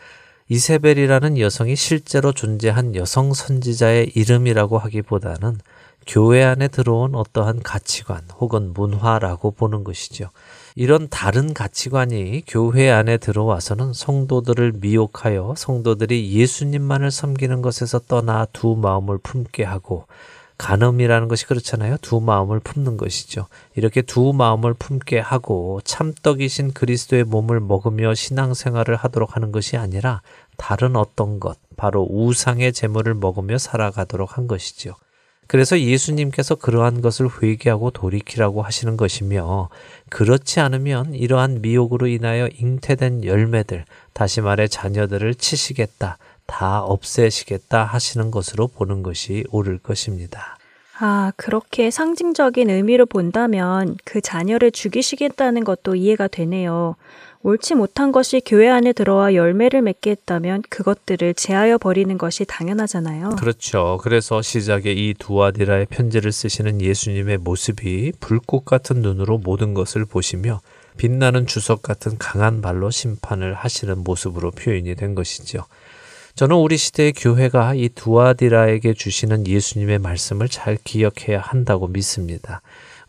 이세벨이라는 여성이 실제로 존재한 여성 선지자의 이름이라고 하기보다는 교회 안에 들어온 어떠한 가치관 혹은 문화라고 보는 것이죠. 이런 다른 가치관이 교회 안에 들어와서는 성도들을 미혹하여 성도들이 예수님만을 섬기는 것에서 떠나 두 마음을 품게 하고 간음이라는 것이 그렇잖아요. 두 마음을 품는 것이죠. 이렇게 두 마음을 품게 하고 참떡이신 그리스도의 몸을 먹으며 신앙생활을 하도록 하는 것이 아니라 다른 어떤 것, 바로 우상의 재물을 먹으며 살아가도록 한 것이죠. 그래서 예수님께서 그러한 것을 회개하고 돌이키라고 하시는 것이며 그렇지 않으면 이러한 미혹으로 인하여 잉태된 열매들, 다시 말해 자녀들을 치시겠다, 다 없애시겠다 하시는 것으로 보는 것이 옳을 것입니다. 아, 그렇게 상징적인 의미로 본다면 그 자녀를 죽이시겠다는 것도 이해가 되네요. 옳지 못한 것이 교회 안에 들어와 열매를 맺게 했다면 그것들을 제하여 버리는 것이 당연하잖아요. 그렇죠. 그래서 시작에 이 두아디라의 편지를 쓰시는 예수님의 모습이 불꽃 같은 눈으로 모든 것을 보시며 빛나는 주석 같은 강한 발로 심판을 하시는 모습으로 표현이 된 것이죠. 저는 우리 시대의 교회가 이 두아디라에게 주시는 예수님의 말씀을 잘 기억해야 한다고 믿습니다.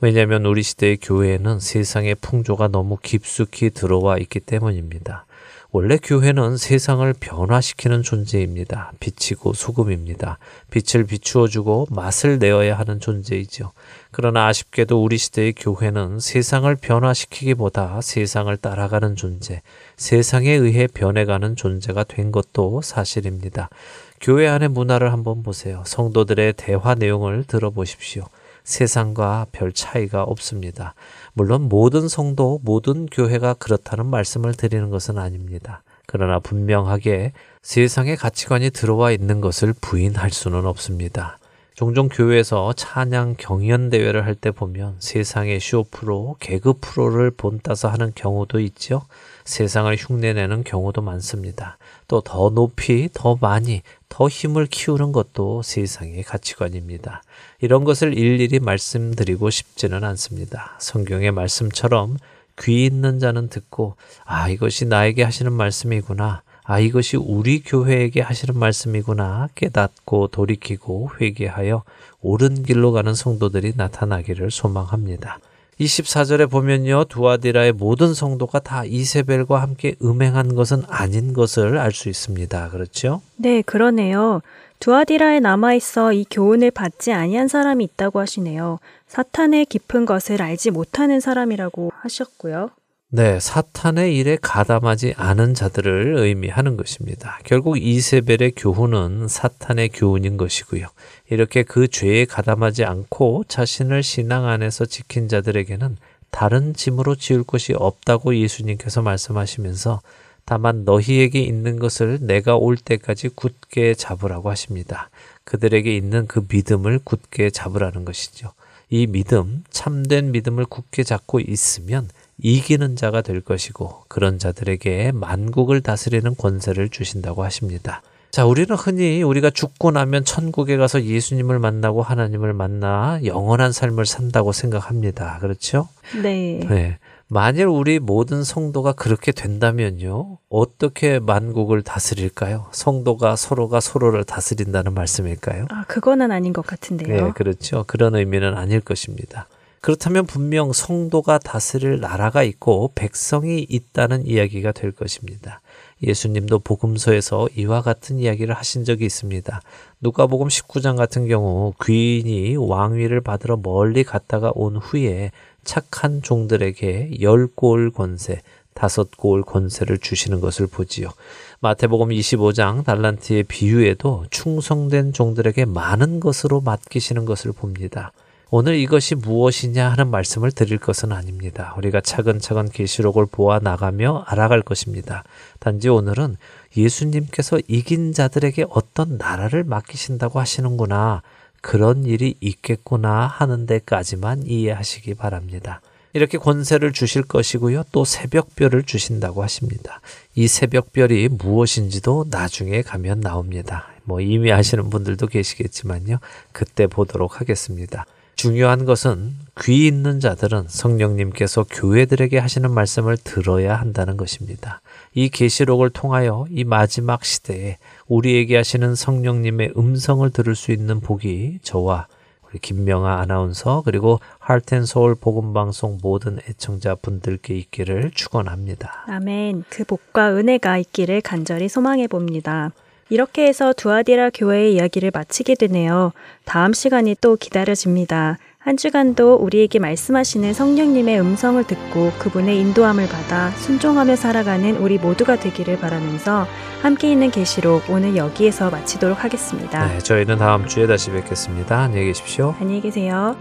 왜냐하면 우리 시대의 교회에는 세상의 풍조가 너무 깊숙이 들어와 있기 때문입니다. 원래 교회는 세상을 변화시키는 존재입니다. 빛이고 소금입니다. 빛을 비추어주고 맛을 내어야 하는 존재이죠. 그러나 아쉽게도 우리 시대의 교회는 세상을 변화시키기보다 세상을 따라가는 존재, 세상에 의해 변해가는 존재가 된 것도 사실입니다. 교회 안의 문화를 한번 보세요. 성도들의 대화 내용을 들어보십시오. 세상과 별 차이가 없습니다. 물론 모든 성도, 모든 교회가 그렇다는 말씀을 드리는 것은 아닙니다. 그러나 분명하게 세상의 가치관이 들어와 있는 것을 부인할 수는 없습니다. 종종 교회에서 찬양 경연 대회를 할 때 보면 세상의 쇼 프로, 개그 프로를 본따서 하는 경우도 있죠. 세상을 흉내내는 경우도 많습니다. 또 더 높이, 더 많이, 더 힘을 키우는 것도 세상의 가치관입니다. 이런 것을 일일이 말씀드리고 싶지는 않습니다. 성경의 말씀처럼 귀 있는 자는 듣고, 아, 이것이 나에게 하시는 말씀이구나. 아, 이것이 우리 교회에게 하시는 말씀이구나 깨닫고 돌이키고 회개하여 옳은 길로 가는 성도들이 나타나기를 소망합니다. 24절에 보면요. 두아디라의 모든 성도가 다 이세벨과 함께 음행한 것은 아닌 것을 알 수 있습니다. 그렇죠? 네, 그러네요. 두아디라에 남아 있어 이 교훈을 받지 아니한 사람이 있다고 하시네요. 사탄의 깊은 것을 알지 못하는 사람이라고 하셨고요. 네, 사탄의 일에 가담하지 않은 자들을 의미하는 것입니다. 결국 이세벨의 교훈은 사탄의 교훈인 것이고요. 이렇게 그 죄에 가담하지 않고 자신을 신앙 안에서 지킨 자들에게는 다른 짐으로 지을 것이 없다고 예수님께서 말씀하시면서 다만 너희에게 있는 것을 내가 올 때까지 굳게 잡으라고 하십니다. 그들에게 있는 그 믿음을 굳게 잡으라는 것이죠. 이 믿음, 참된 믿음을 굳게 잡고 있으면 이기는 자가 될 것이고 그런 자들에게 만국을 다스리는 권세를 주신다고 하십니다. 자, 우리는 흔히 우리가 죽고 나면 천국에 가서 예수님을 만나고 하나님을 만나 영원한 삶을 산다고 생각합니다. 그렇죠? 네. 네. 만일 우리 모든 성도가 그렇게 된다면요. 어떻게 만국을 다스릴까요? 성도가 서로가 서로를 다스린다는 말씀일까요? 아, 그거는 아닌 것 같은데요. 네, 그렇죠. 그런 의미는 아닐 것입니다. 그렇다면 분명 성도가 다스릴 나라가 있고 백성이 있다는 이야기가 될 것입니다. 예수님도 복음서에서 이와 같은 이야기를 하신 적이 있습니다. 누가복음 19장 같은 경우 귀인이 왕위를 받으러 멀리 갔다가 온 후에 착한 종들에게 열 골 권세, 다섯 골 권세를 주시는 것을 보지요. 마태복음 25장 달란트의 비유에도 충성된 종들에게 많은 것으로 맡기시는 것을 봅니다. 오늘 이것이 무엇이냐 하는 말씀을 드릴 것은 아닙니다. 우리가 차근차근 계시록을 보아 나가며 알아갈 것입니다. 단지 오늘은 예수님께서 이긴 자들에게 어떤 나라를 맡기신다고 하시는구나. 그런 일이 있겠구나 하는 데까지만 이해하시기 바랍니다. 이렇게 권세를 주실 것이고요. 또 새벽별을 주신다고 하십니다. 이 새벽별이 무엇인지도 나중에 가면 나옵니다. 뭐 이미 아시는 분들도 계시겠지만요. 그때 보도록 하겠습니다. 중요한 것은 귀 있는 자들은 성령님께서 교회들에게 하시는 말씀을 들어야 한다는 것입니다. 이 계시록을 통하여 이 마지막 시대에 우리에게 하시는 성령님의 음성을 들을 수 있는 복이 저와 우리 김명아 아나운서 그리고 하트앤서울 복음 방송 모든 애청자 분들께 있기를 축원합니다. 아멘. 그 복과 은혜가 있기를 간절히 소망해 봅니다. 이렇게 해서 두아디라 교회의 이야기를 마치게 되네요. 다음 시간이 또 기다려집니다. 한 주간도 우리에게 말씀하시는 성령님의 음성을 듣고 그분의 인도함을 받아 순종하며 살아가는 우리 모두가 되기를 바라면서 함께 있는 계시록 오늘 여기에서 마치도록 하겠습니다. 네, 저희는 다음 주에 다시 뵙겠습니다. 안녕히 계십시오. 안녕히 계세요.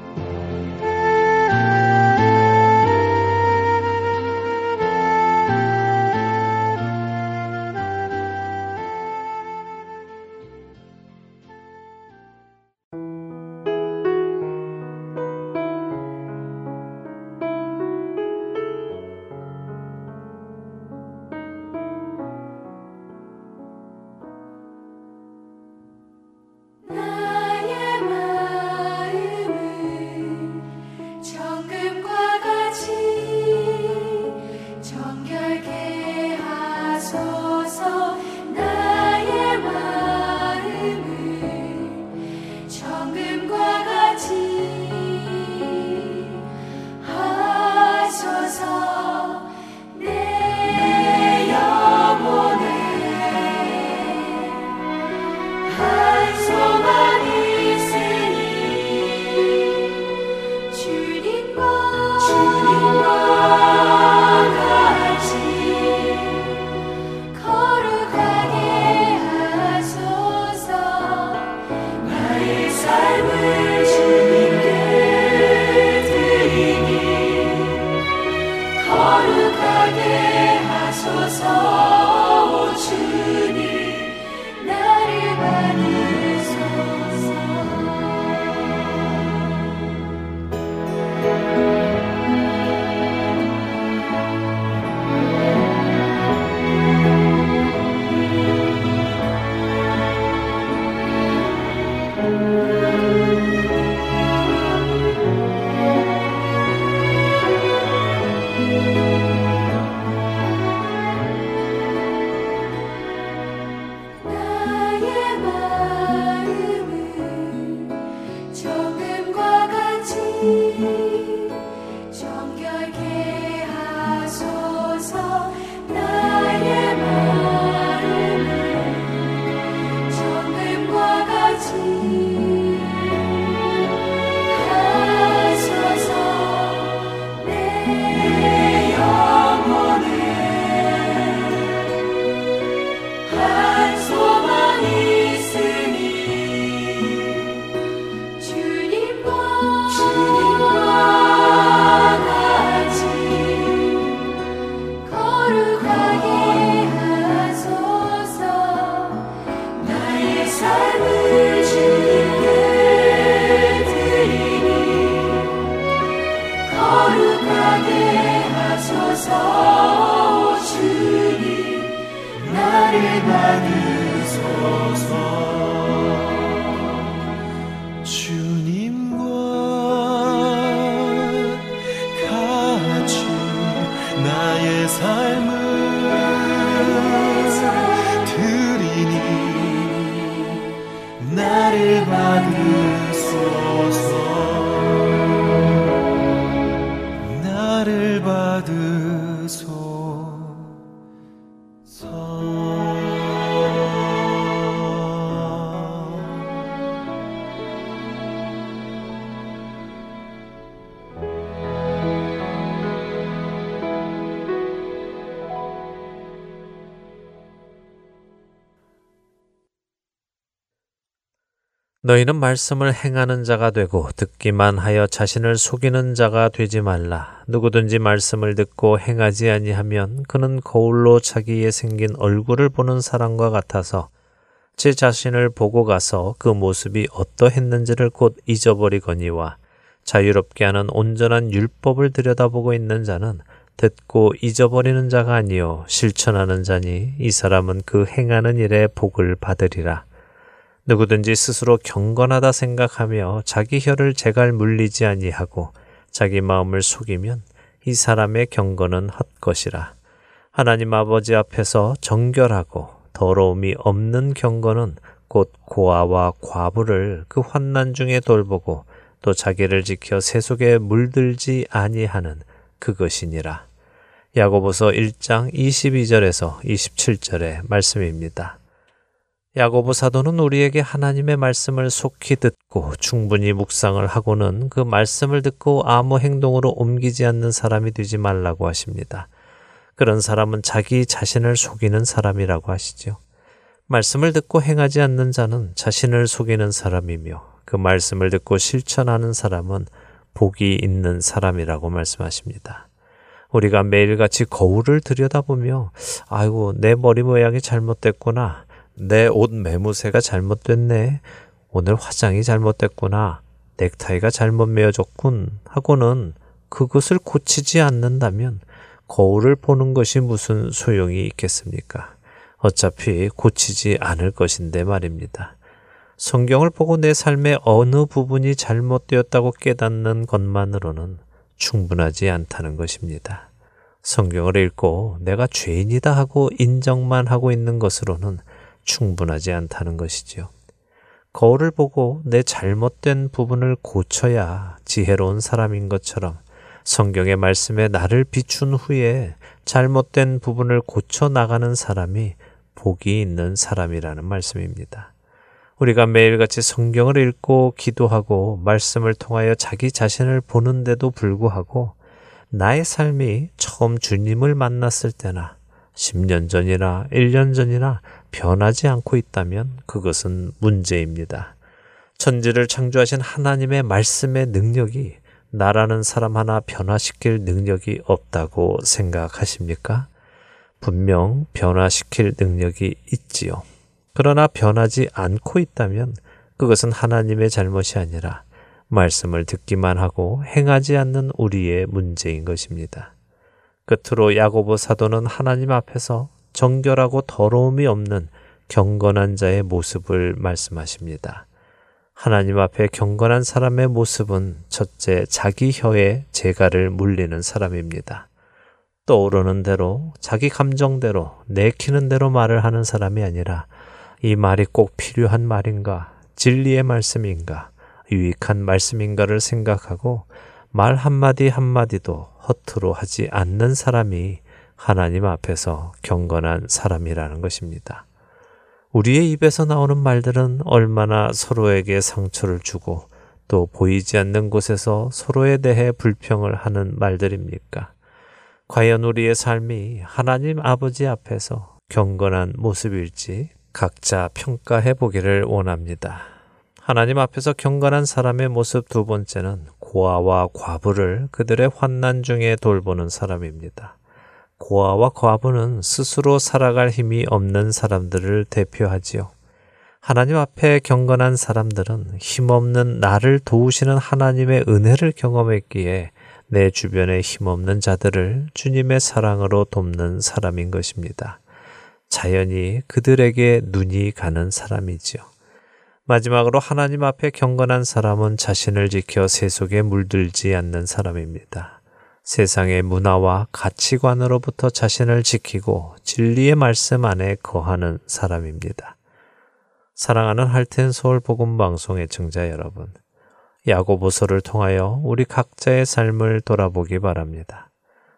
너희는 말씀을 행하는 자가 되고 듣기만 하여 자신을 속이는 자가 되지 말라. 누구든지 말씀을 듣고 행하지 아니하면 그는 거울로 자기의 생긴 얼굴을 보는 사람과 같아서 제 자신을 보고 가서 그 모습이 어떠했는지를 곧 잊어버리거니와 자유롭게 하는 온전한 율법을 들여다보고 있는 자는 듣고 잊어버리는 자가 아니요 실천하는 자니 이 사람은 그 행하는 일에 복을 받으리라. 누구든지 스스로 경건하다 생각하며 자기 혀를 제갈 물리지 아니하고 자기 마음을 속이면 이 사람의 경건은 헛것이라. 하나님 아버지 앞에서 정결하고 더러움이 없는 경건은 곧 고아와 과부를 그 환난 중에 돌보고 또 자기를 지켜 세속에 물들지 아니하는 그것이니라. 야고보서 1장 22절에서 27절의 말씀입니다. 야고보 사도는 우리에게 하나님의 말씀을 속히 듣고 충분히 묵상을 하고는 그 말씀을 듣고 아무 행동으로 옮기지 않는 사람이 되지 말라고 하십니다. 그런 사람은 자기 자신을 속이는 사람이라고 하시죠. 말씀을 듣고 행하지 않는 자는 자신을 속이는 사람이며 그 말씀을 듣고 실천하는 사람은 복이 있는 사람이라고 말씀하십니다. 우리가 매일같이 거울을 들여다보며 아이고 내 머리 모양이 잘못됐구나. 내 옷 매무새가 잘못됐네. 오늘 화장이 잘못됐구나. 넥타이가 잘못 매어졌군. 하고는 그것을 고치지 않는다면 거울을 보는 것이 무슨 소용이 있겠습니까? 어차피 고치지 않을 것인데 말입니다. 성경을 보고 내 삶의 어느 부분이 잘못되었다고 깨닫는 것만으로는 충분하지 않다는 것입니다. 성경을 읽고 내가 죄인이다 하고 인정만 하고 있는 것으로는 충분하지 않다는 것이지요. 거울을 보고 내 잘못된 부분을 고쳐야 지혜로운 사람인 것처럼 성경의 말씀에 나를 비춘 후에 잘못된 부분을 고쳐 나가는 사람이 복이 있는 사람이라는 말씀입니다. 우리가 매일같이 성경을 읽고 기도하고 말씀을 통하여 자기 자신을 보는데도 불구하고 나의 삶이 처음 주님을 만났을 때나 10년 전이나 1년 전이나 변하지 않고 있다면 그것은 문제입니다. 천지를 창조하신 하나님의 말씀의 능력이 나라는 사람 하나 변화시킬 능력이 없다고 생각하십니까? 분명 변화시킬 능력이 있지요. 그러나 변하지 않고 있다면 그것은 하나님의 잘못이 아니라 말씀을 듣기만 하고 행하지 않는 우리의 문제인 것입니다. 끝으로 야고보 사도는 하나님 앞에서 정결하고 더러움이 없는 경건한 자의 모습을 말씀하십니다. 하나님 앞에 경건한 사람의 모습은 첫째 자기 혀에 재갈을 물리는 사람입니다. 떠오르는 대로 자기 감정대로 내키는 대로 말을 하는 사람이 아니라 이 말이 꼭 필요한 말인가, 진리의 말씀인가, 유익한 말씀인가를 생각하고 말 한마디 한마디도 허투루 하지 않는 사람이 하나님 앞에서 경건한 사람이라는 것입니다. 우리의 입에서 나오는 말들은 얼마나 서로에게 상처를 주고 또 보이지 않는 곳에서 서로에 대해 불평을 하는 말들입니까? 과연 우리의 삶이 하나님 아버지 앞에서 경건한 모습일지 각자 평가해 보기를 원합니다. 하나님 앞에서 경건한 사람의 모습 두 번째는 고아와 과부를 그들의 환난 중에 돌보는 사람입니다. 고아와 과부는 스스로 살아갈 힘이 없는 사람들을 대표하지요. 하나님 앞에 경건한 사람들은 힘없는 나를 도우시는 하나님의 은혜를 경험했기에 내 주변에 힘없는 자들을 주님의 사랑으로 돕는 사람인 것입니다. 자연히 그들에게 눈이 가는 사람이지요. 마지막으로 하나님 앞에 경건한 사람은 자신을 지켜 세속에 물들지 않는 사람입니다. 세상의 문화와 가치관으로부터 자신을 지키고 진리의 말씀 안에 거하는 사람입니다. 사랑하는 할텐 서울 복음 방송의 청자 여러분, 야고보서를 통하여 우리 각자의 삶을 돌아보기 바랍니다.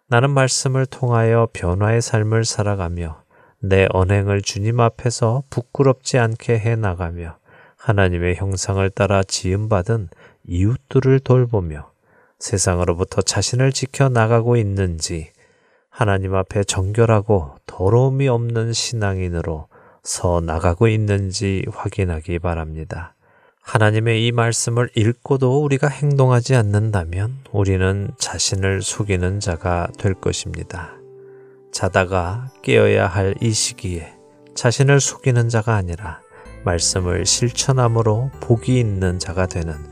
나는 말씀을 통하여 변화의 삶을 살아가며 내 언행을 주님 앞에서 부끄럽지 않게 해 나가며 하나님의 형상을 따라 지음받은 이웃들을 돌보며 세상으로부터 자신을 지켜 나가고 있는지 하나님 앞에 정결하고 더러움이 없는 신앙인으로 서 나가고 있는지 확인하기 바랍니다. 하나님의 이 말씀을 읽고도 우리가 행동하지 않는다면 우리는 자신을 속이는 자가 될 것입니다. 자다가 깨어야 할 이 시기에 자신을 속이는 자가 아니라 말씀을 실천함으로 복이 있는 자가 되는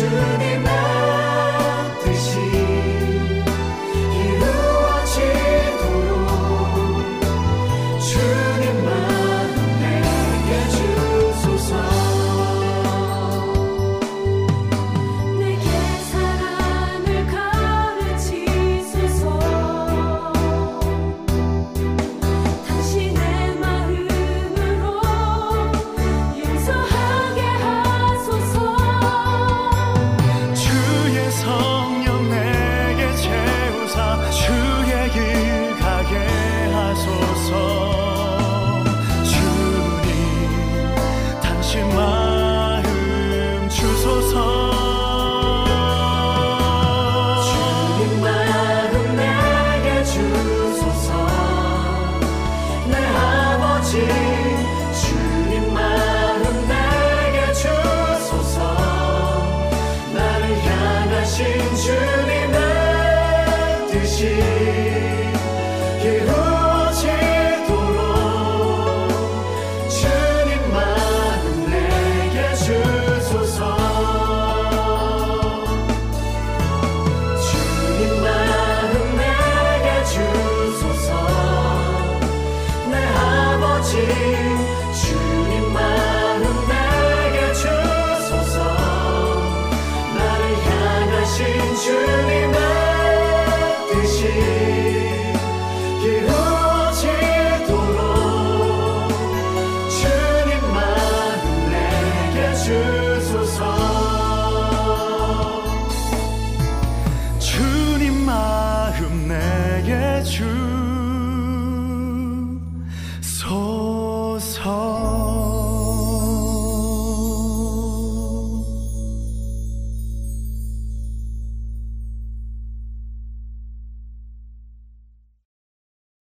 주님 나